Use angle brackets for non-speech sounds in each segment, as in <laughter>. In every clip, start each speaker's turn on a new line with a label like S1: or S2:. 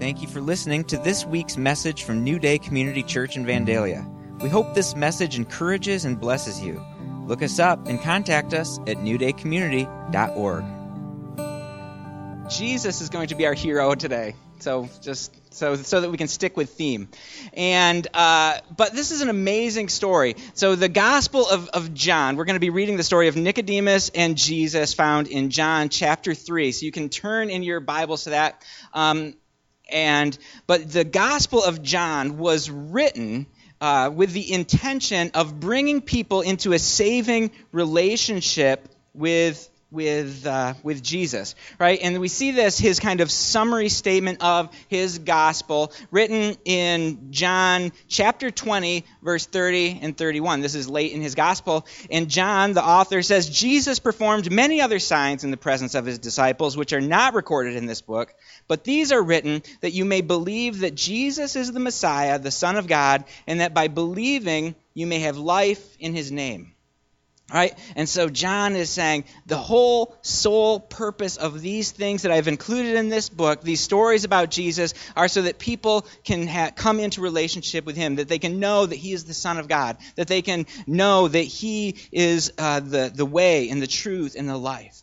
S1: Thank you for listening to this week's message from New Day Community Church in Vandalia. We hope this message encourages and blesses you. Look us up and contact us at newdaycommunity.org.
S2: Jesus is going to be our hero today. So just so so that we can stick with theme. And uh, but this is an amazing story. So the Gospel of, of John, we're going to be reading the story of Nicodemus and Jesus, found in John chapter three. So you can turn in your Bibles to that. Um, and but the Gospel of John was written. Uh, with the intention of bringing people into a saving relationship with with uh, with Jesus, right? And we see this his kind of summary statement of his gospel written in John chapter 20 verse 30 and 31. This is late in his gospel, and John the author says Jesus performed many other signs in the presence of his disciples which are not recorded in this book, but these are written that you may believe that Jesus is the Messiah, the Son of God, and that by believing you may have life in his name. Right? And so John is saying the whole sole purpose of these things that I've included in this book, these stories about Jesus, are so that people can ha- come into relationship with him, that they can know that he is the Son of God, that they can know that he is uh, the, the way and the truth and the life.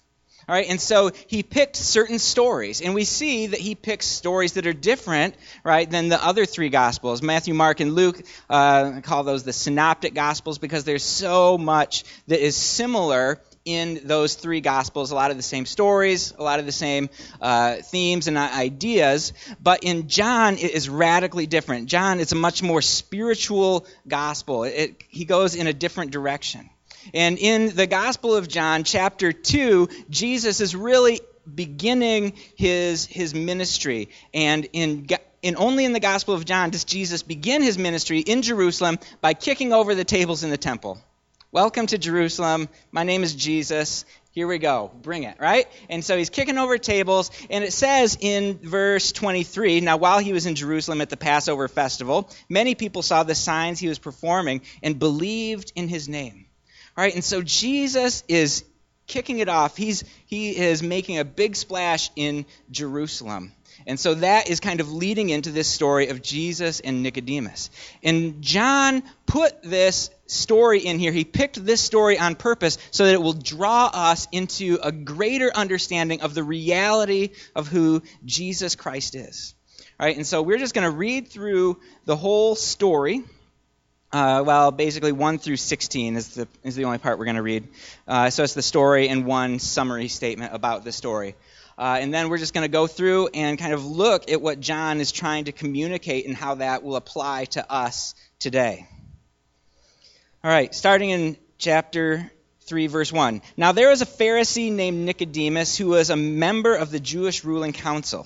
S2: All right, and so he picked certain stories, and we see that he picks stories that are different, right, than the other three gospels. Matthew, Mark, and Luke uh, call those the synoptic gospels because there's so much that is similar in those three gospels. A lot of the same stories, a lot of the same uh, themes and ideas, but in John it is radically different. John is a much more spiritual gospel. It, he goes in a different direction. And in the Gospel of John, chapter 2, Jesus is really beginning his, his ministry. And in, in only in the Gospel of John does Jesus begin his ministry in Jerusalem by kicking over the tables in the temple. Welcome to Jerusalem. My name is Jesus. Here we go. Bring it, right? And so he's kicking over tables, and it says in verse 23 Now, while he was in Jerusalem at the Passover festival, many people saw the signs he was performing and believed in his name. All right, and so Jesus is kicking it off. He's he is making a big splash in Jerusalem. And so that is kind of leading into this story of Jesus and Nicodemus. And John put this story in here. He picked this story on purpose so that it will draw us into a greater understanding of the reality of who Jesus Christ is. All right, and so we're just going to read through the whole story. Uh, well, basically 1 through 16 is the, is the only part we're going to read. Uh, so it's the story and one summary statement about the story. Uh, and then we're just going to go through and kind of look at what John is trying to communicate and how that will apply to us today. All right, starting in chapter 3, verse 1. Now there was a Pharisee named Nicodemus who was a member of the Jewish ruling council.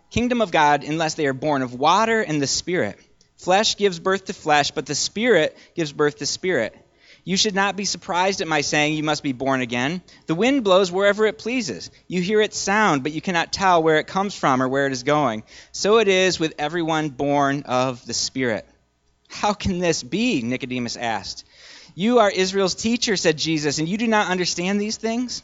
S2: kingdom of God unless they are born of water and the Spirit. Flesh gives birth to flesh, but the Spirit gives birth to spirit. You should not be surprised at my saying you must be born again. The wind blows wherever it pleases. You hear its sound, but you cannot tell where it comes from or where it is going. So it is with everyone born of the Spirit. How can this be? Nicodemus asked. You are Israel's teacher, said Jesus, and you do not understand these things?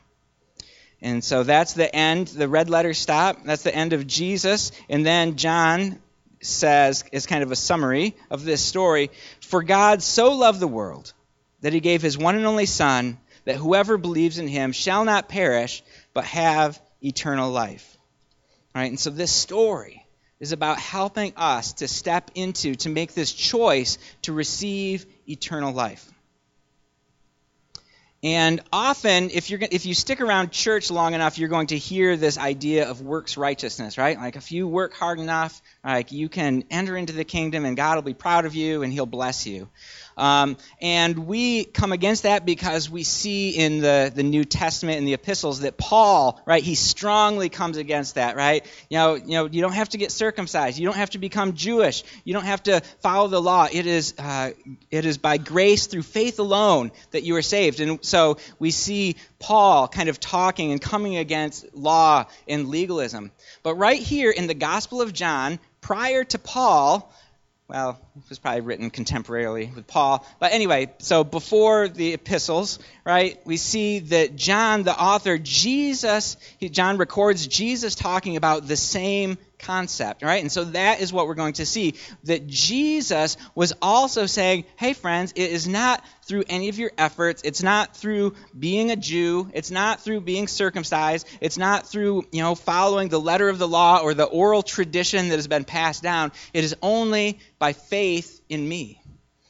S2: And so that's the end. The red letters stop. That's the end of Jesus. And then John says, is kind of a summary of this story For God so loved the world that he gave his one and only Son, that whoever believes in him shall not perish, but have eternal life. All right, and so this story, is about helping us to step into, to make this choice to receive eternal life. And often, if, you're, if you stick around church long enough, you're going to hear this idea of works righteousness, right? Like if you work hard enough, like you can enter into the kingdom and God will be proud of you and he'll bless you. Um, and we come against that because we see in the, the New Testament and the epistles that Paul, right, he strongly comes against that, right? You know, you know, you don't have to get circumcised. You don't have to become Jewish. You don't have to follow the law. It is, uh, it is by grace through faith alone that you are saved. And so we see Paul kind of talking and coming against law and legalism. But right here in the Gospel of John, prior to Paul, well, it was probably written contemporarily with Paul. But anyway, so before the epistles, right, we see that John, the author, Jesus, John records Jesus talking about the same concept, right? And so that is what we're going to see. That Jesus was also saying, hey, friends, it is not through any of your efforts. It's not through being a Jew. It's not through being circumcised. It's not through, you know, following the letter of the law or the oral tradition that has been passed down. It is only by faith in me.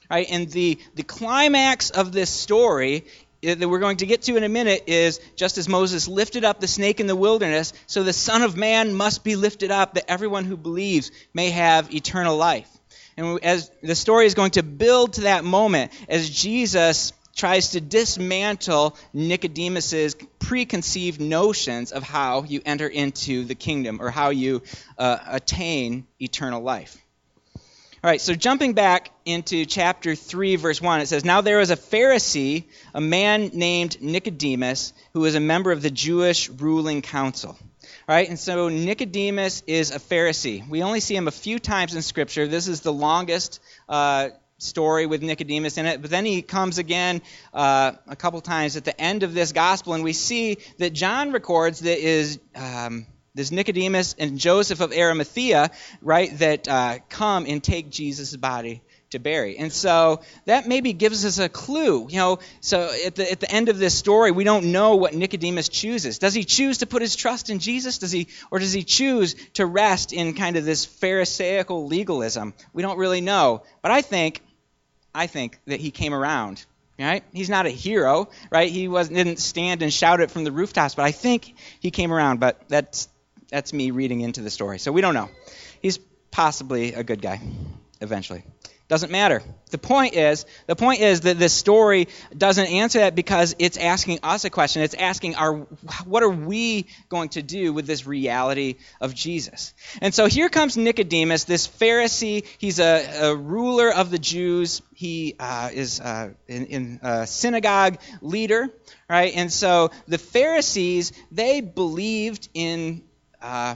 S2: Right? And the, the climax of this story that we're going to get to in a minute is just as Moses lifted up the snake in the wilderness, so the Son of Man must be lifted up, that everyone who believes may have eternal life. And as the story is going to build to that moment, as Jesus tries to dismantle Nicodemus's preconceived notions of how you enter into the kingdom or how you uh, attain eternal life. All right, so jumping back into chapter 3, verse 1, it says, Now there was a Pharisee, a man named Nicodemus, who was a member of the Jewish ruling council. All right, and so Nicodemus is a Pharisee. We only see him a few times in Scripture. This is the longest uh, story with Nicodemus in it. But then he comes again uh, a couple times at the end of this gospel, and we see that John records that is um, there's Nicodemus and Joseph of Arimathea, right, that uh, come and take Jesus' body to bury. And so that maybe gives us a clue. You know, so at the, at the end of this story, we don't know what Nicodemus chooses. Does he choose to put his trust in Jesus? Does he, or does he choose to rest in kind of this Pharisaical legalism? We don't really know. But I think, I think that he came around. Right? He's not a hero, right? He was didn't stand and shout it from the rooftops, but I think he came around. But that's that's me reading into the story. So we don't know. He's possibly a good guy eventually. Doesn't matter. The point is, the point is that this story doesn't answer that because it's asking us a question. It's asking our what are we going to do with this reality of Jesus? And so here comes Nicodemus, this Pharisee. He's a, a ruler of the Jews. He uh, is uh, in, in a synagogue leader, right? And so the Pharisees they believed in uh,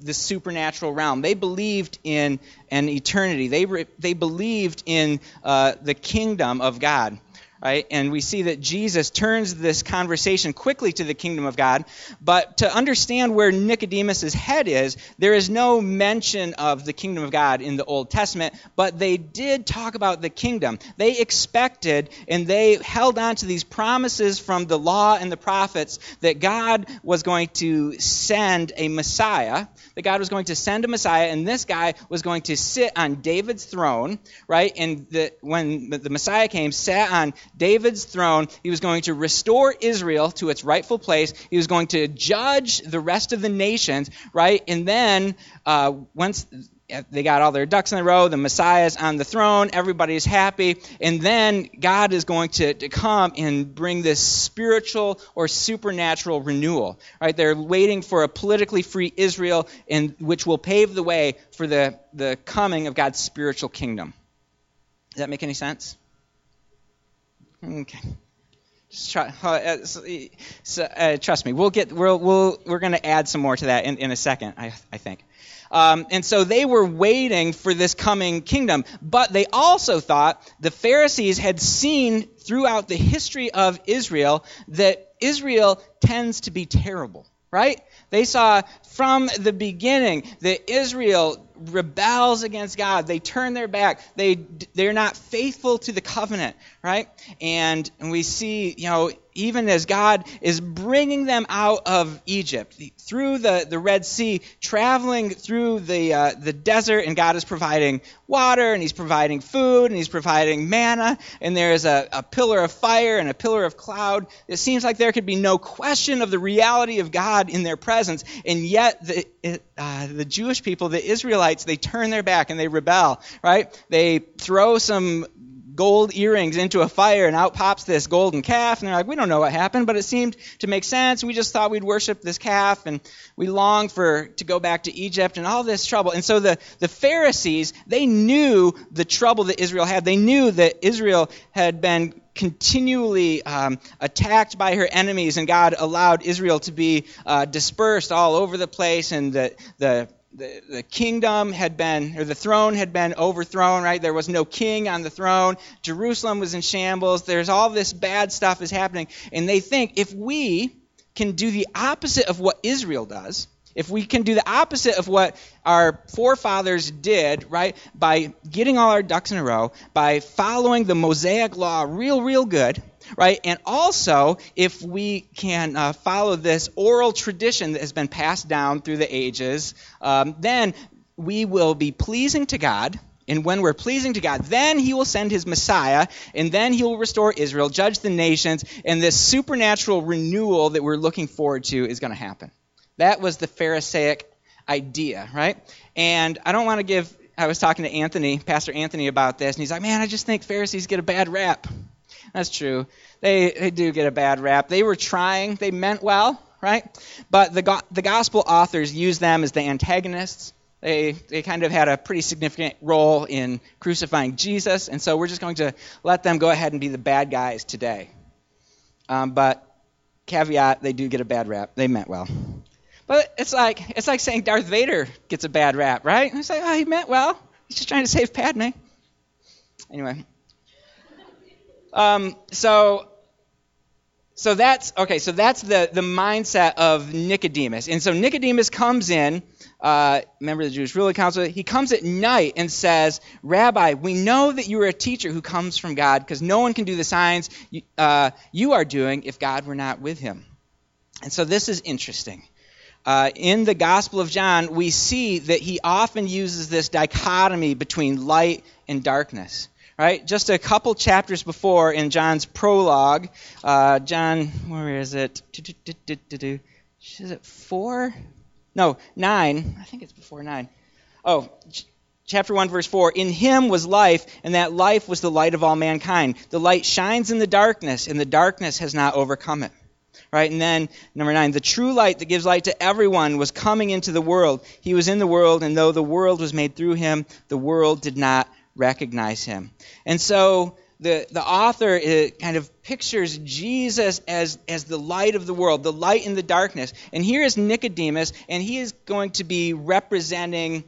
S2: the supernatural realm. They believed in an eternity. They, re- they believed in uh, the kingdom of God right? And we see that Jesus turns this conversation quickly to the kingdom of God. But to understand where Nicodemus's head is, there is no mention of the kingdom of God in the Old Testament, but they did talk about the kingdom. They expected and they held on to these promises from the law and the prophets that God was going to send a Messiah, that God was going to send a Messiah, and this guy was going to sit on David's throne, right? And the, when the Messiah came, sat on David's throne. He was going to restore Israel to its rightful place. He was going to judge the rest of the nations, right? And then uh, once they got all their ducks in a row, the Messiah's on the throne, everybody's happy, and then God is going to, to come and bring this spiritual or supernatural renewal. Right? They're waiting for a politically free Israel, and which will pave the way for the, the coming of God's spiritual kingdom. Does that make any sense? Okay. Just try, uh, so, uh, trust me, we'll get we'll, we'll we're going to add some more to that in, in a second. I I think. Um, and so they were waiting for this coming kingdom, but they also thought the Pharisees had seen throughout the history of Israel that Israel tends to be terrible, right? They saw from the beginning that Israel rebels against God. They turn their back. They they're not faithful to the covenant, right? And, and we see, you know, even as God is bringing them out of Egypt, through the, the Red Sea, traveling through the, uh, the desert, and God is providing water, and He's providing food, and He's providing manna, and there's a, a pillar of fire and a pillar of cloud. It seems like there could be no question of the reality of God in their presence, and yet the, it, uh, the Jewish people, the Israelites, they turn their back and they rebel, right? They throw some gold earrings into a fire, and out pops this golden calf. And they're like, we don't know what happened, but it seemed to make sense. We just thought we'd worship this calf, and we longed for to go back to Egypt and all this trouble. And so the, the Pharisees, they knew the trouble that Israel had. They knew that Israel had been continually um, attacked by her enemies, and God allowed Israel to be uh, dispersed all over the place, and the, the the, the kingdom had been, or the throne had been overthrown, right? There was no king on the throne. Jerusalem was in shambles. There's all this bad stuff is happening. And they think if we can do the opposite of what Israel does, if we can do the opposite of what our forefathers did, right, by getting all our ducks in a row, by following the Mosaic law real, real good, right? And also, if we can uh, follow this oral tradition that has been passed down through the ages, um, then we will be pleasing to God. And when we're pleasing to God, then He will send His Messiah, and then He will restore Israel, judge the nations, and this supernatural renewal that we're looking forward to is going to happen. That was the Pharisaic idea, right? And I don't want to give. I was talking to Anthony, Pastor Anthony, about this, and he's like, "Man, I just think Pharisees get a bad rap." That's true. They, they do get a bad rap. They were trying, they meant well, right? But the, the gospel authors use them as the antagonists. They, they kind of had a pretty significant role in crucifying Jesus, and so we're just going to let them go ahead and be the bad guys today. Um, but caveat, they do get a bad rap. They meant well. But it's like it's like saying Darth Vader gets a bad rap, right? It's like, oh, he meant well. He's just trying to save Padme. Anyway, um, so so that's okay. So that's the the mindset of Nicodemus, and so Nicodemus comes in. Uh, member of the Jewish ruling council. He comes at night and says, "Rabbi, we know that you are a teacher who comes from God, because no one can do the signs you, uh, you are doing if God were not with him." And so this is interesting. Uh, in the Gospel of John, we see that he often uses this dichotomy between light and darkness right? Just a couple chapters before in John's prologue, uh, John, where is it? Is it four? No, nine. I think it's before nine. Oh, chapter 1 verse 4 in him was life and that life was the light of all mankind the light shines in the darkness and the darkness has not overcome it right and then number 9 the true light that gives light to everyone was coming into the world he was in the world and though the world was made through him the world did not recognize him. And so the, the author kind of pictures Jesus as, as the light of the world, the light in the darkness. And here is Nicodemus, and he is going to be representing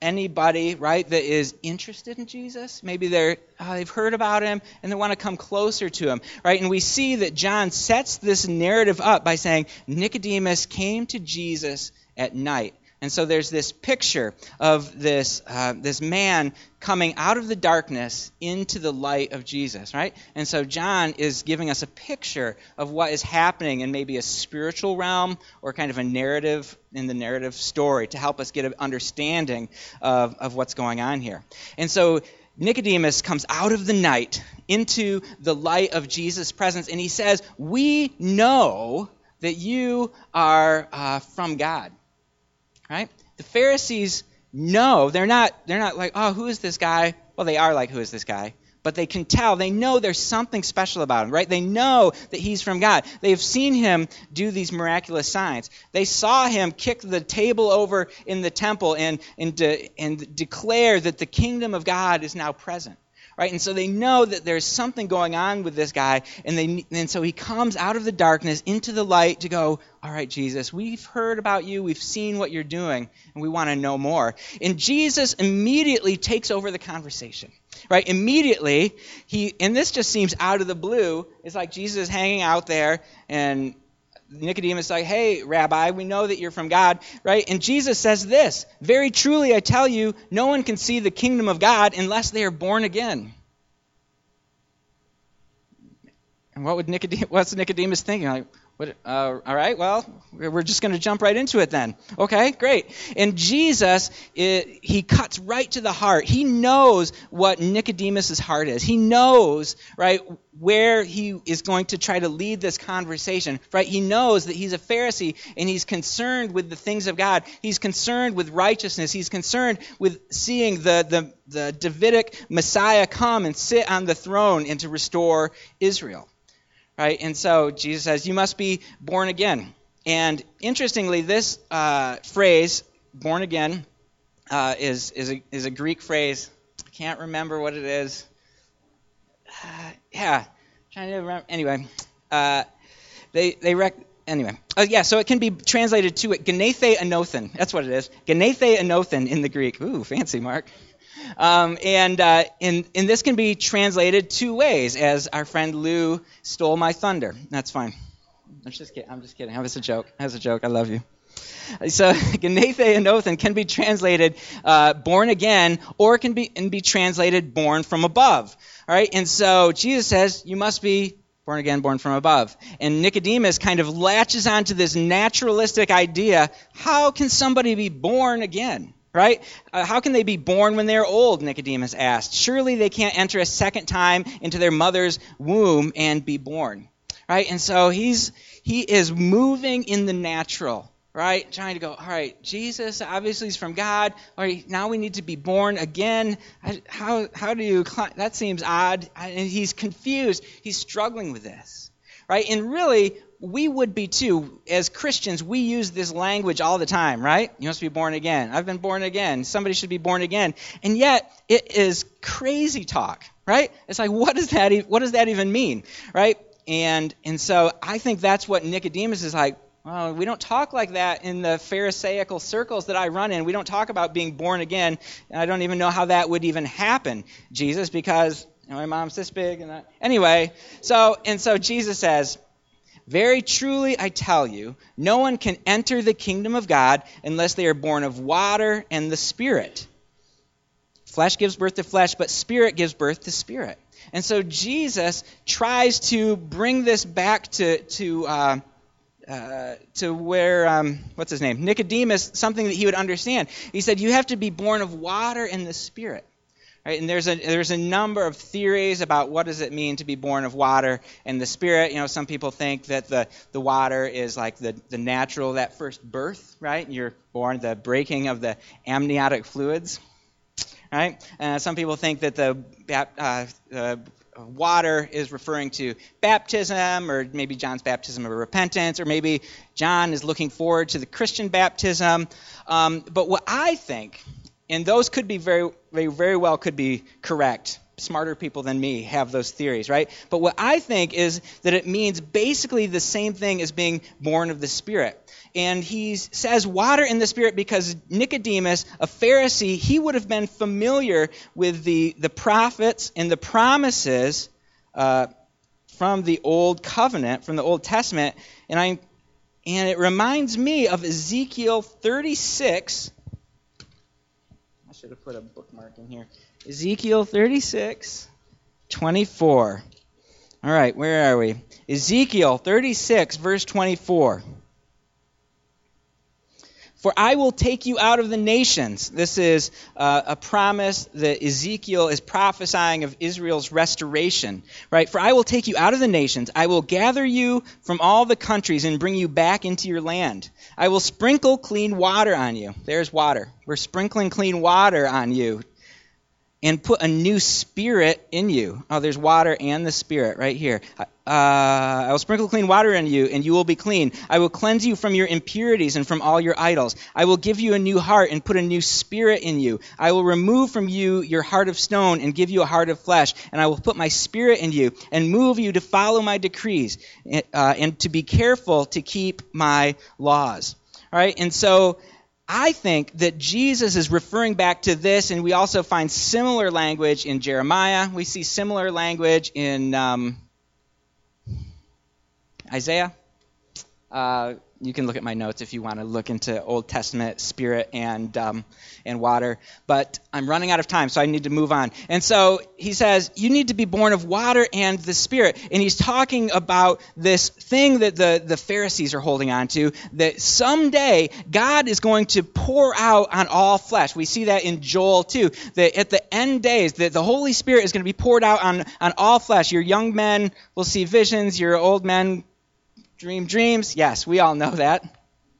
S2: anybody, right, that is interested in Jesus. Maybe they're, uh, they've heard about him and they want to come closer to him, right? And we see that John sets this narrative up by saying Nicodemus came to Jesus at night. And so there's this picture of this, uh, this man coming out of the darkness into the light of Jesus, right? And so John is giving us a picture of what is happening in maybe a spiritual realm or kind of a narrative in the narrative story to help us get an understanding of, of what's going on here. And so Nicodemus comes out of the night into the light of Jesus' presence, and he says, We know that you are uh, from God right? The Pharisees know they're not they're not like, oh, who is this guy? Well, they are like, who is this guy? But they can tell, they know there's something special about him, right? They know that he's from God. They've seen him do these miraculous signs. They saw him kick the table over in the temple and, and, de- and declare that the kingdom of God is now present right? And so they know that there's something going on with this guy, and they and so he comes out of the darkness into the light to go, all right, Jesus, we've heard about you, we've seen what you're doing, and we want to know more. And Jesus immediately takes over the conversation. Right? Immediately, he and this just seems out of the blue. It's like Jesus is hanging out there and Nicodemus like, hey, Rabbi, we know that you're from God, right? And Jesus says this Very truly, I tell you, no one can see the kingdom of God unless they are born again. And what would Nicodemus, what's Nicodemus thinking? Like, what, uh, all right, well, we're just going to jump right into it then. Okay, great. And Jesus, it, he cuts right to the heart. He knows what Nicodemus's heart is. He knows, right, where he is going to try to lead this conversation, right? He knows that he's a Pharisee and he's concerned with the things of God. He's concerned with righteousness. He's concerned with seeing the, the, the Davidic Messiah come and sit on the throne and to restore Israel right? And so Jesus says, You must be born again. And interestingly, this uh, phrase, born again, uh, is, is, a, is a Greek phrase. I can't remember what it is. Uh, <sighs> yeah, trying to remember. Anyway, uh, they, they rec- anyway. Uh, yeah, so it can be translated to it, genethe anothen. That's what it is. Genethe anothen in the Greek. Ooh, fancy, Mark. Um, and, uh, and, and this can be translated two ways, as our friend Lou stole my thunder. That's fine. I'm just kidding. I'm just kidding. That was a joke. That was a joke. I love you. So, <laughs> Genethe Anothen can be translated uh, born again, or it can be, and be translated born from above. All right, and so Jesus says, You must be born again, born from above. And Nicodemus kind of latches onto this naturalistic idea how can somebody be born again? Right? Uh, how can they be born when they're old? Nicodemus asked. Surely they can't enter a second time into their mother's womb and be born, right? And so he's he is moving in the natural, right? Trying to go, all right, Jesus obviously is from God. All right, now we need to be born again. How how do you? That seems odd. And he's confused. He's struggling with this, right? And really, we would be too. As Christians, we use this language all the time, right? You must be born again. I've been born again. Somebody should be born again. And yet, it is crazy talk, right? It's like, what does that, what does that even mean, right? And, and so I think that's what Nicodemus is like. Well, we don't talk like that in the Pharisaical circles that I run in. We don't talk about being born again. And I don't even know how that would even happen, Jesus, because you know, my mom's this big and that. Anyway, so and so Jesus says, very truly, I tell you, no one can enter the kingdom of God unless they are born of water and the Spirit. Flesh gives birth to flesh, but Spirit gives birth to Spirit. And so Jesus tries to bring this back to, to, uh, uh, to where, um, what's his name? Nicodemus, something that he would understand. He said, You have to be born of water and the Spirit. Right? And there's a, there's a number of theories about what does it mean to be born of water and the Spirit. You know, some people think that the, the water is like the, the natural, that first birth, right? You're born, the breaking of the amniotic fluids, right? Uh, some people think that the uh, water is referring to baptism, or maybe John's baptism of repentance, or maybe John is looking forward to the Christian baptism. Um, but what I think and those could be very, very, well could be correct. Smarter people than me have those theories, right? But what I think is that it means basically the same thing as being born of the Spirit. And he says water in the Spirit because Nicodemus, a Pharisee, he would have been familiar with the, the prophets and the promises uh, from the Old Covenant, from the Old Testament. And, I, and it reminds me of Ezekiel 36 should have put a bookmark in here. Ezekiel 36, 24. All right, where are we? Ezekiel 36, verse 24. For I will take you out of the nations. This is uh, a promise that Ezekiel is prophesying of Israel's restoration, right? For I will take you out of the nations. I will gather you from all the countries and bring you back into your land. I will sprinkle clean water on you. There's water. We're sprinkling clean water on you and put a new spirit in you. Oh, there's water and the spirit right here. Uh, I will sprinkle clean water on you, and you will be clean. I will cleanse you from your impurities and from all your idols. I will give you a new heart and put a new spirit in you. I will remove from you your heart of stone and give you a heart of flesh. And I will put my spirit in you and move you to follow my decrees uh, and to be careful to keep my laws. All right, and so I think that Jesus is referring back to this, and we also find similar language in Jeremiah. We see similar language in um, Isaiah. Uh, you can look at my notes if you want to look into Old Testament spirit and um, and water. But I'm running out of time, so I need to move on. And so he says, you need to be born of water and the Spirit. And he's talking about this thing that the the Pharisees are holding on to that someday God is going to pour out on all flesh. We see that in Joel too. That at the end days, that the Holy Spirit is going to be poured out on on all flesh. Your young men will see visions. Your old men dream dreams. Yes, we all know that.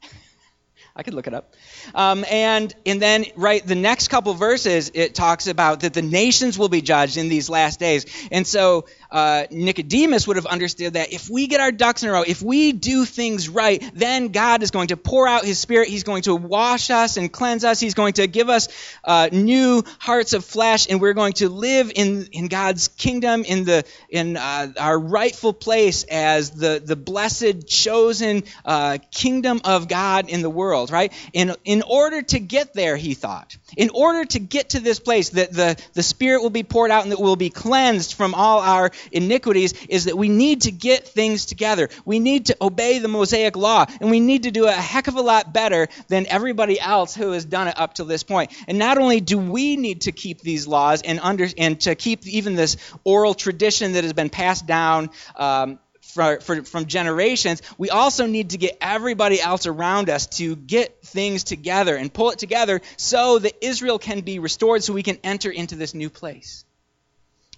S2: <laughs> I could look it up. Um, and and then right the next couple verses it talks about that the nations will be judged in these last days. And so uh, Nicodemus would have understood that if we get our ducks in a row, if we do things right, then God is going to pour out His Spirit. He's going to wash us and cleanse us. He's going to give us uh, new hearts of flesh, and we're going to live in, in God's kingdom in the in uh, our rightful place as the the blessed chosen uh, kingdom of God in the world. Right? In in order to get there, he thought, in order to get to this place that the the Spirit will be poured out and that we'll be cleansed from all our iniquities is that we need to get things together. We need to obey the Mosaic law, and we need to do a heck of a lot better than everybody else who has done it up to this point. And not only do we need to keep these laws and under and to keep even this oral tradition that has been passed down. Um, for, for, from generations, we also need to get everybody else around us to get things together and pull it together so that Israel can be restored so we can enter into this new place.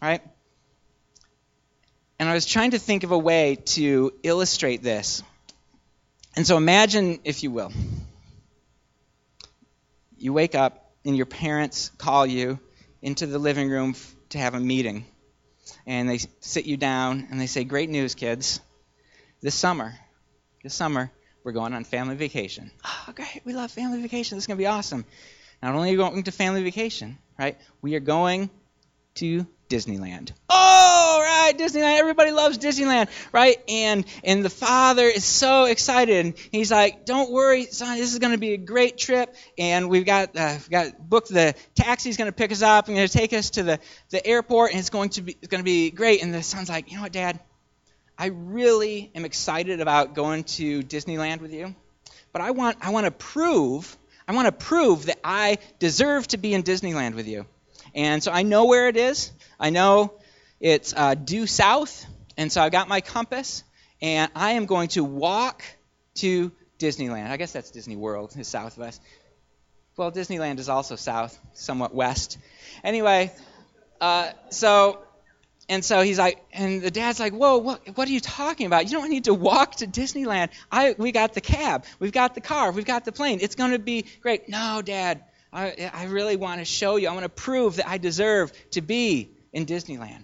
S2: All right? And I was trying to think of a way to illustrate this. And so imagine, if you will, you wake up and your parents call you into the living room to have a meeting. And they sit you down and they say, Great news, kids. This summer, this summer, we're going on family vacation. <gasps> Oh, great. We love family vacation. This is going to be awesome. Not only are we going to family vacation, right? We are going to Disneyland. Oh, right, Disneyland. Everybody loves Disneyland, right? And and the father is so excited. and He's like, "Don't worry, son. This is going to be a great trip. And we've got uh, we've got booked the taxi's going to pick us up and going to take us to the the airport, and it's going to be it's going to be great." And the son's like, "You know what, Dad? I really am excited about going to Disneyland with you, but I want I want to prove." I want to prove that I deserve to be in Disneyland with you. And so I know where it is. I know it's uh, due south, and so I've got my compass, and I am going to walk to Disneyland. I guess that's Disney World is south of us. Well, Disneyland is also south, somewhat west. Anyway, uh, so and so he's like, and the dad's like, whoa, what, what are you talking about? You don't need to walk to Disneyland. I, we got the cab, we've got the car, we've got the plane. It's going to be great. No, Dad, I, I really want to show you. I want to prove that I deserve to be in Disneyland.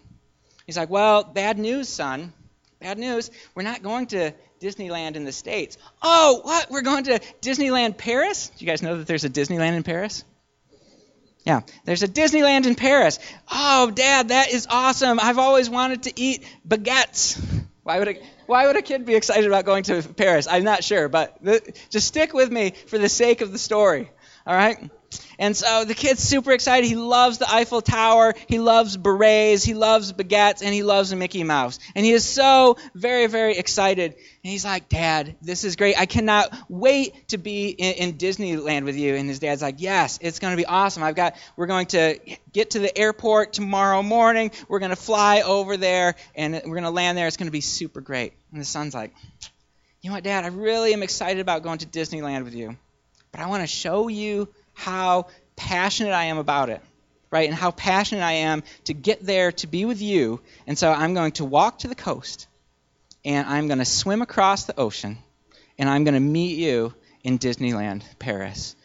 S2: He's like, Well, bad news, son. Bad news. We're not going to Disneyland in the States. Oh, what? We're going to Disneyland Paris? Do you guys know that there's a Disneyland in Paris? Yeah, there's a Disneyland in Paris. Oh, Dad, that is awesome. I've always wanted to eat baguettes. Why would a, why would a kid be excited about going to Paris? I'm not sure, but just stick with me for the sake of the story. All right? And so the kid's super excited. He loves the Eiffel Tower. He loves berets. He loves baguettes. And he loves Mickey Mouse. And he is so very, very excited. And he's like, Dad, this is great. I cannot wait to be in, in Disneyland with you. And his dad's like, Yes, it's going to be awesome. I've got, we're going to get to the airport tomorrow morning. We're going to fly over there and we're going to land there. It's going to be super great. And the son's like, You know what, Dad? I really am excited about going to Disneyland with you. But I want to show you how passionate I am about it, right? And how passionate I am to get there to be with you. And so I'm going to walk to the coast and I'm going to swim across the ocean and I'm going to meet you in Disneyland, Paris.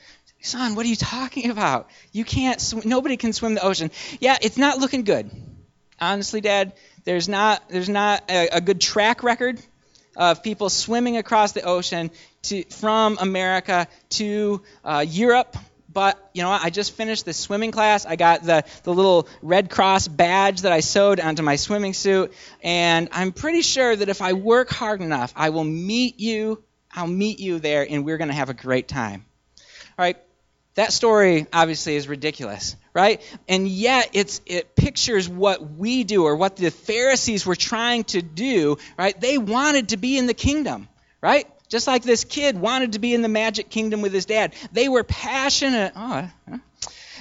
S2: Son, what are you talking about? You can't swim. Nobody can swim the ocean. Yeah, it's not looking good. Honestly, Dad, there's not there's not a, a good track record of people swimming across the ocean to, from America to uh, Europe but you know? I just finished this swimming class. I got the, the little Red Cross badge that I sewed onto my swimming suit. And I'm pretty sure that if I work hard enough, I will meet you. I'll meet you there, and we're going to have a great time. All right? That story obviously is ridiculous, right? And yet it's it pictures what we do or what the Pharisees were trying to do, right? They wanted to be in the kingdom, right? Just like this kid wanted to be in the magic kingdom with his dad. They were passionate. Oh,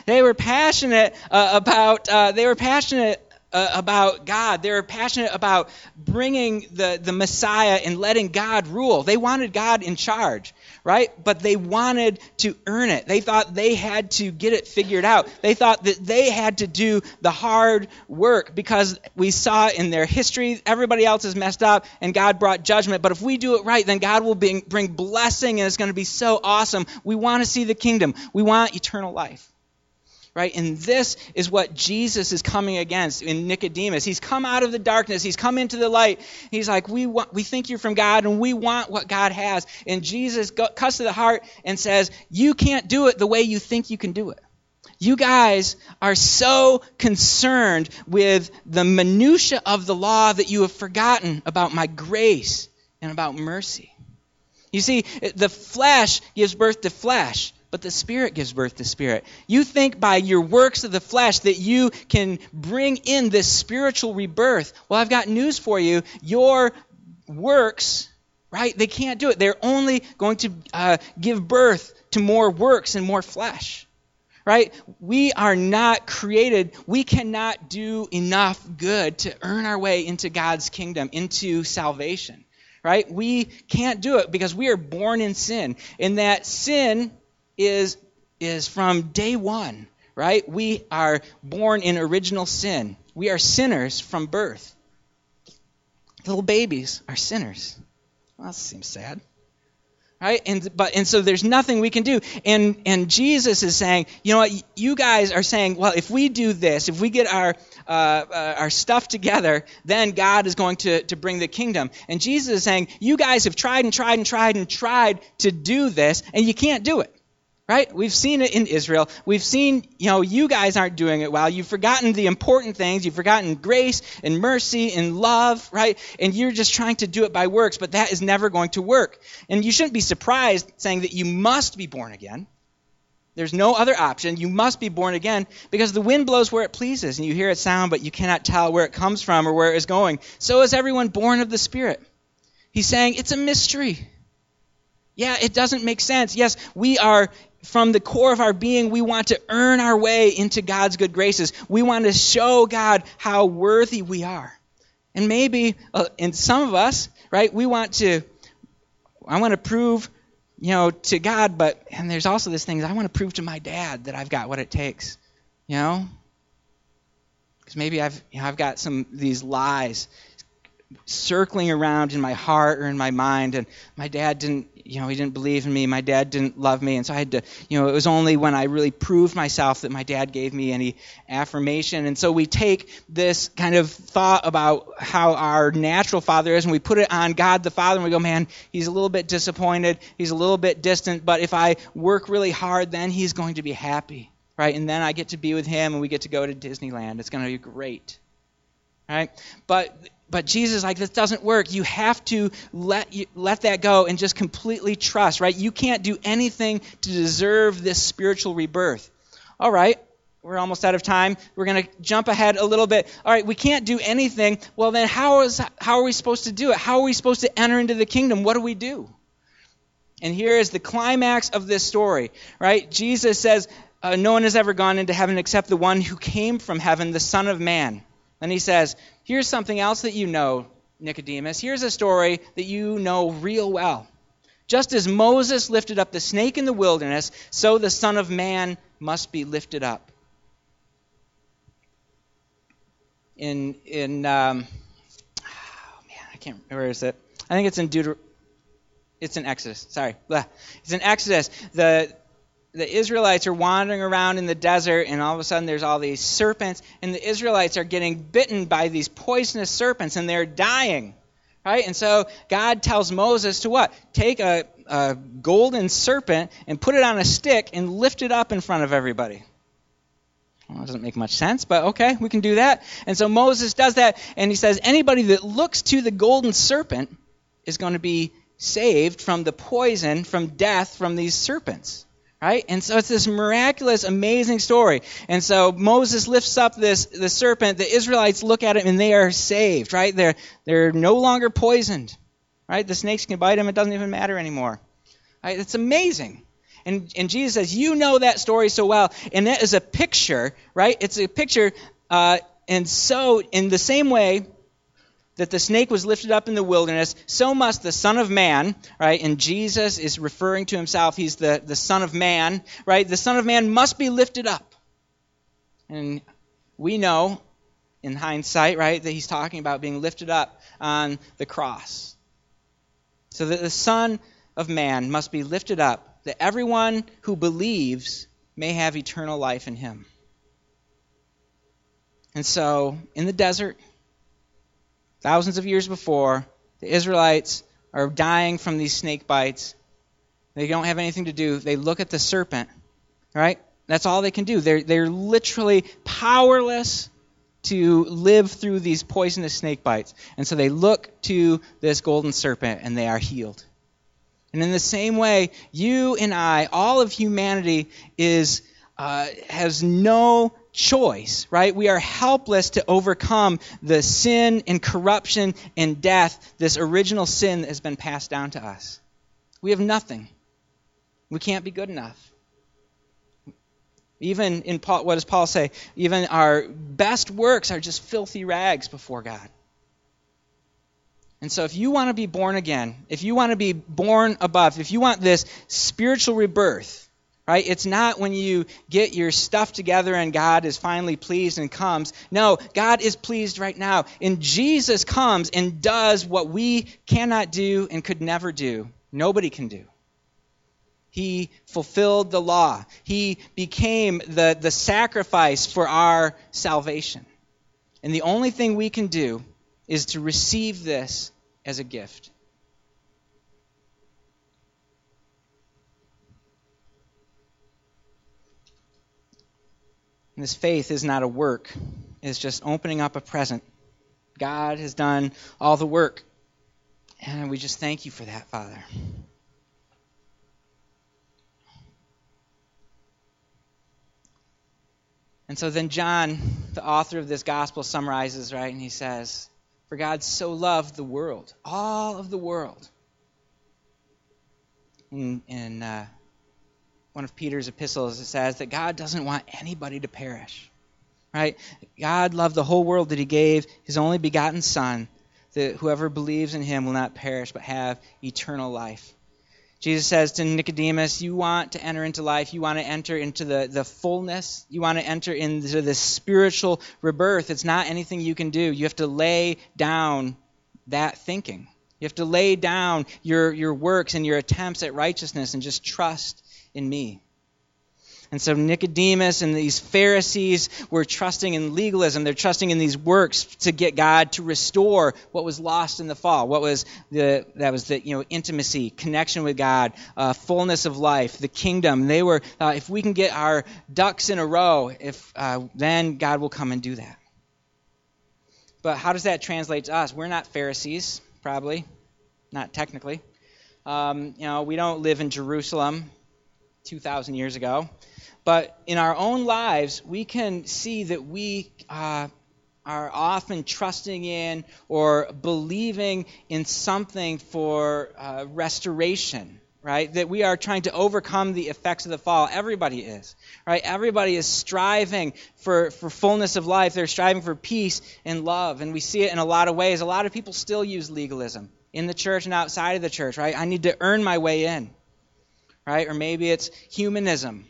S2: they were passionate uh, about. Uh, they were passionate uh, about God. They were passionate about bringing the, the Messiah and letting God rule. They wanted God in charge, right? But they wanted to earn it. They thought they had to get it figured out. They thought that they had to do the hard work because we saw in their history everybody else is messed up and God brought judgment. But if we do it right, then God will bring, bring blessing and it's going to be so awesome. We want to see the kingdom, we want eternal life right? And this is what Jesus is coming against in Nicodemus. He's come out of the darkness, he's come into the light. He's like, we want, we think you're from God, and we want what God has. And Jesus cuts to the heart and says, you can't do it the way you think you can do it. You guys are so concerned with the minutia of the law that you have forgotten about my grace and about mercy. You see, the flesh gives birth to flesh but the Spirit gives birth to spirit. You think by your works of the flesh that you can bring in this spiritual rebirth. Well, I've got news for you. Your works, right, they can't do it. They're only going to uh, give birth to more works and more flesh. Right? We are not created, we cannot do enough good to earn our way into God's kingdom, into salvation right? We can't do it because we are born in sin. And that sin is, is from day one, right? We are born in original sin. We are sinners from birth. Little babies are sinners. Well, that seems sad. Right? And but and so there's nothing we can do. And and Jesus is saying, you know what, you guys are saying, well, if we do this, if we get our uh, uh, our stuff together, then God is going to, to bring the kingdom. And Jesus is saying, you guys have tried and tried and tried and tried to do this, and you can't do it right? We've seen it in Israel. We've seen, you know, you guys aren't doing it well. You've forgotten the important things. You've forgotten grace and mercy and love, right? And you're just trying to do it by works, but that is never going to work. And you shouldn't be surprised saying that you must be born again. There's no other option. You must be born again because the wind blows where it pleases and you hear it sound, but you cannot tell where it comes from or where it is going. So is everyone born of the Spirit. He's saying it's a mystery. Yeah, it doesn't make sense. Yes, we are from the core of our being, we want to earn our way into God's good graces. We want to show God how worthy we are. And maybe uh, in some of us, right, we want to, I want to prove, you know, to God, but, and there's also this thing, I want to prove to my dad that I've got what it takes, you know? Because maybe I've, you know, I've got some these lies circling around in my heart or in my mind and my dad didn't you know he didn't believe in me my dad didn't love me and so i had to you know it was only when i really proved myself that my dad gave me any affirmation. And so we take this kind of thought about how our natural father is and we put it on god the father and we go man he's a little bit disappointed he's a little bit distant but if i work really hard then he's going to be happy right? And then i get to be with him and we get to go to disneyland. It's going to be great right? But but Jesus like this doesn't work. You have to let you, let that go and just completely trust, right? You can't do anything to deserve this spiritual rebirth. All right, we're almost out of time. We're going to jump ahead a little bit. All right, we can't do anything. Well, then how is how are we supposed to do it? How are we supposed to enter into the kingdom? What do we do? And here is the climax of this story, right? Jesus says, uh, "No one has ever gone into heaven except the one who came from heaven, the Son of Man." Then he says, Here's something else that you know, Nicodemus. Here's a story that you know real well. Just as Moses lifted up the snake in the wilderness, so the Son of Man must be lifted up. In in um, oh man, I can't remember where is it. I think it's in Deuter. It's in Exodus. Sorry, it's in Exodus. The the Israelites are wandering around in the desert, and all of a sudden there's all these serpents, and the Israelites are getting bitten by these poisonous serpents, and they're dying. Right? And so God tells Moses to what? Take a, a golden serpent and put it on a stick and lift it up in front of everybody. Well, that doesn't make much sense, but okay, we can do that. And so Moses does that, and he says, anybody that looks to the golden serpent is going to be saved from the poison, from death, from these serpents. Right? And so it's this miraculous, amazing story. And so Moses lifts up this the serpent. The Israelites look at it and they are saved. Right? They're they're no longer poisoned. Right? The snakes can bite him, it doesn't even matter anymore. Right? It's amazing. And, and Jesus says, You know that story so well. And that is a picture, right? It's a picture. Uh, and so, in the same way that the snake was lifted up in the wilderness, so must the Son of Man, right? And Jesus is referring to himself. He's the, the Son of Man, right? The Son of Man must be lifted up. And we know, in hindsight, right, that he's talking about being lifted up on the cross. So that the Son of Man must be lifted up, that everyone who believes may have eternal life in him. And so, in the desert, thousands of years before, the Israelites are dying from these snake bites. They don't have anything to do. They look at the serpent, right? That's all they can do. They're, they're literally powerless to live through these poisonous snake bites. And so they look to this golden serpent and they are healed. And in the same way, you and I, all of humanity, is uh, has no choice, right? We are helpless to overcome the sin and corruption and death, this original sin that has been passed down to us. We have nothing. We can't be good enough. Even in Paul, what does Paul say? Even our best works are just filthy rags before God. And so, if you want to be born again, if you want to be born above, if you want this spiritual rebirth, right? It's not when you get your stuff together and God is finally pleased and comes. No, God is pleased right now. And Jesus comes and does what we cannot do and could never do. Nobody can do. He fulfilled the law. He became the, the sacrifice for our salvation. And the only thing we can do is to receive this as a gift. And this faith is not a work, it's just opening up a present. God has done all the work. And we just thank you for that, Father. And so then John, the author of this gospel, summarizes, right? And he says, For God so loved the world, all of the world. In, in uh, one of Peter's epistles, it says that God doesn't want anybody to perish. Right? God loved the whole world that he gave his only begotten Son, that whoever believes in him will not perish but have eternal life. Jesus says to Nicodemus, You want to enter into life. You want to enter into the, the fullness. You want to enter into the spiritual rebirth. It's not anything you can do. You have to lay down that thinking. You have to lay down your, your works and your attempts at righteousness and just trust in me. And so Nicodemus and these Pharisees were trusting in legalism. They're trusting in these works to get God to restore what was lost in the fall. What was the that was the you know intimacy, connection with God, uh, fullness of life, the kingdom. They were uh, if we can get our ducks in a row, if uh, then God will come and do that. But how does that translate to us? We're not Pharisees, probably, not technically. Um, you know, we don't live in Jerusalem 2,000 years ago. But in our own lives, we can see that we uh, are often trusting in or believing in something for uh, restoration, right? That we are trying to overcome the effects of the fall. Everybody is, right? Everybody is striving for, for fullness of life. They're striving for peace and love. And we see it in a lot of ways. A lot of people still use legalism in the church and outside of the church, right? I need to earn my way in, right? Or maybe it's humanism,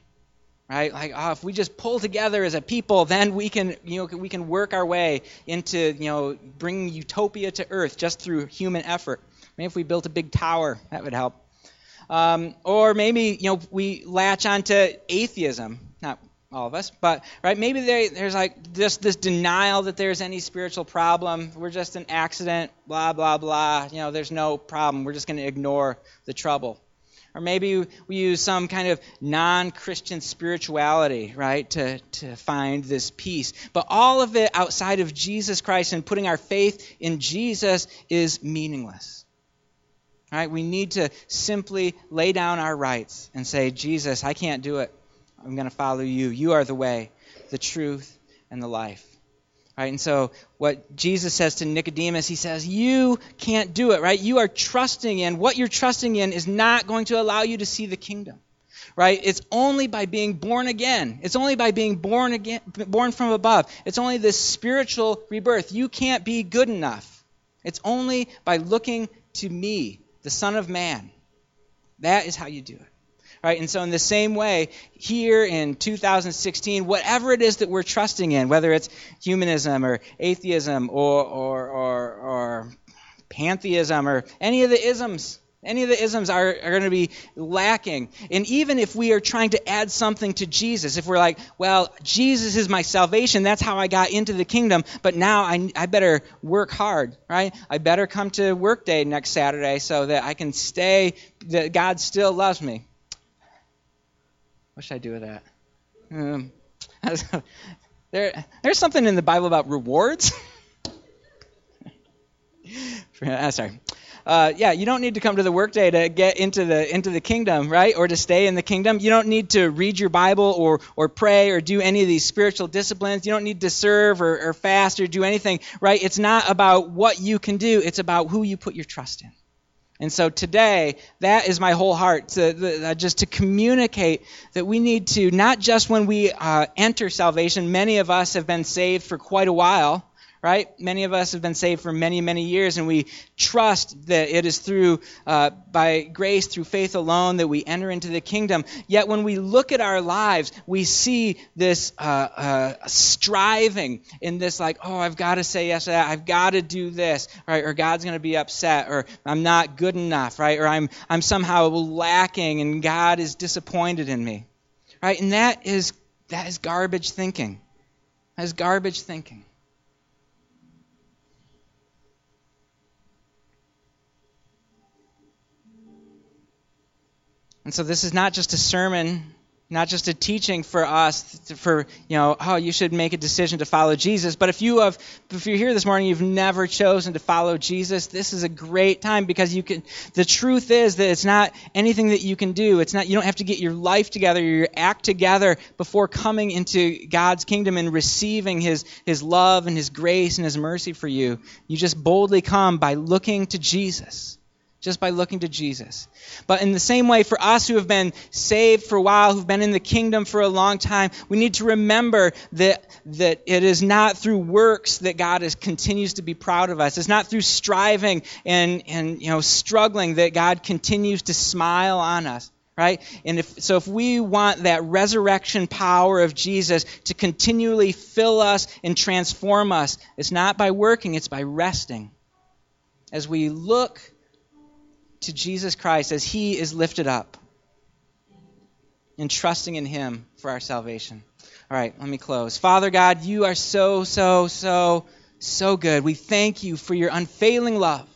S2: right? Like, oh, if we just pull together as a people, then we can, you know, we can work our way into, you know, bringing utopia to earth just through human effort. Maybe if we built a big tower, that would help. Um, or maybe, you know, we latch onto atheism. Not all of us, but right, maybe there, there's like just this denial that there's any spiritual problem. We're just an accident, blah blah blah. You know, there's no problem. We're just going to ignore the trouble. Or maybe we use some kind of non Christian spirituality, right, to, to find this peace. But all of it outside of Jesus Christ and putting our faith in Jesus is meaningless. Right? We need to simply lay down our rights and say, Jesus, I can't do it. I'm going to follow you. You are the way, the truth, and the life. Right? And so what Jesus says to Nicodemus, he says, You can't do it, right? You are trusting in what you're trusting in is not going to allow you to see the kingdom. Right? It's only by being born again. It's only by being born again born from above. It's only this spiritual rebirth. You can't be good enough. It's only by looking to me, the Son of Man. That is how you do it. Right? And so, in the same way, here in 2016, whatever it is that we're trusting in, whether it's humanism or atheism or, or, or, or pantheism or any of the isms, any of the isms are, are going to be lacking. And even if we are trying to add something to Jesus, if we're like, well, Jesus is my salvation, that's how I got into the kingdom, but now I, I better work hard, right? I better come to work day next Saturday so that I can stay, that God still loves me. What should I do with that? Um, there, there's something in the Bible about rewards. <laughs> ah, sorry. Uh, yeah, you don't need to come to the workday to get into the into the kingdom, right? Or to stay in the kingdom. You don't need to read your Bible or or pray or do any of these spiritual disciplines. You don't need to serve or, or fast or do anything, right? It's not about what you can do. It's about who you put your trust in. And so today, that is my whole heart, to, uh, just to communicate that we need to, not just when we uh, enter salvation, many of us have been saved for quite a while, right? Many of us have been saved for many, many years, and we trust that it is through, uh, by grace, through faith alone, that we enter into the kingdom. Yet when we look at our lives, we see this uh, uh, striving in this, like, oh, I've got to say yes to that, I've got to do this, right? Or God's going to be upset, or I'm not good enough, right? Or I'm, I'm somehow lacking, and God is disappointed in me, right? And that is, that is garbage thinking. That is garbage thinking. And so this is not just a sermon, not just a teaching for us for, you know, oh, you should make a decision to follow Jesus. But if you have if you're here this morning you've never chosen to follow Jesus, this is a great time because you can the truth is that it's not anything that you can do. It's not you don't have to get your life together, your act together before coming into God's kingdom and receiving his his love and his grace and his mercy for you. You just boldly come by looking to Jesus just by looking to Jesus. But in the same way, for us who have been saved for a while, who've been in the kingdom for a long time, we need to remember that, that it is not through works that God is, continues to be proud of us. It's not through striving and, and you know, struggling that God continues to smile on us. Right? And if, so if we want that resurrection power of Jesus to continually fill us and transform us, it's not by working, it's by resting. As we look to Jesus Christ as he is lifted up and trusting in him for our salvation. All right, let me close. Father God, you are so, so, so, so good. We thank you for your unfailing love.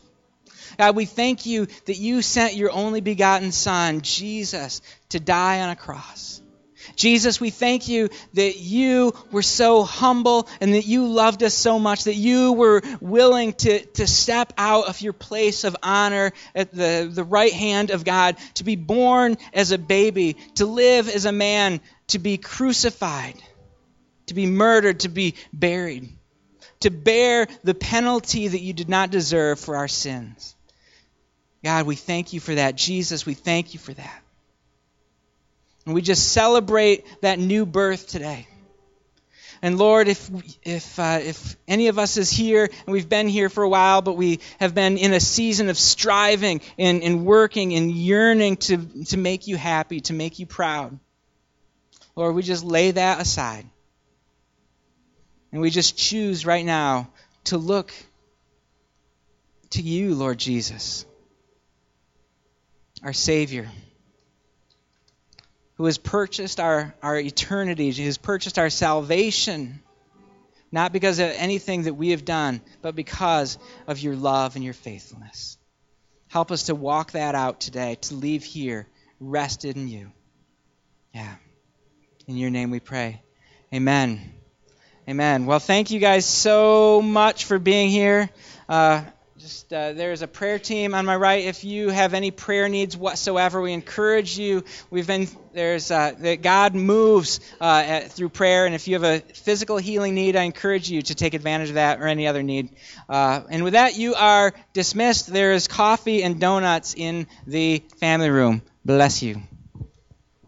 S2: God, we thank you that you sent your only begotten Son, Jesus, to die on a cross. Jesus, we thank you that you were so humble and that you loved us so much that you were willing to, to step out of your place of honor at the, the right hand of God, to be born as a baby, to live as a man, to be crucified, to be murdered, to be buried, to bear the penalty that you did not deserve for our sins. God, we thank you for that. Jesus, we thank you for that. And we just celebrate that new birth today. And Lord, if if uh, if any of us is here and we've been here for a while, but we have been in a season of striving and, and working and yearning to to make you happy, to make you proud, Lord, we just lay that aside, and we just choose right now to look to you, Lord Jesus, our Savior who has purchased our, our eternity, who has purchased our salvation, not because of anything that we have done, but because of your love and your faithfulness. Help us to walk that out today, to leave here rested in you. Yeah. In your name we pray. Amen. Amen. Well, thank you guys so much for being here. Uh, just uh, there's a prayer team on my right. If you have any prayer needs whatsoever, we encourage you. We've been there's uh, that God moves uh, at, through prayer, and if you have a physical healing need, I encourage you to take advantage of that or any other need. Uh, and with that, you are dismissed. There is coffee and donuts in the family room. Bless you.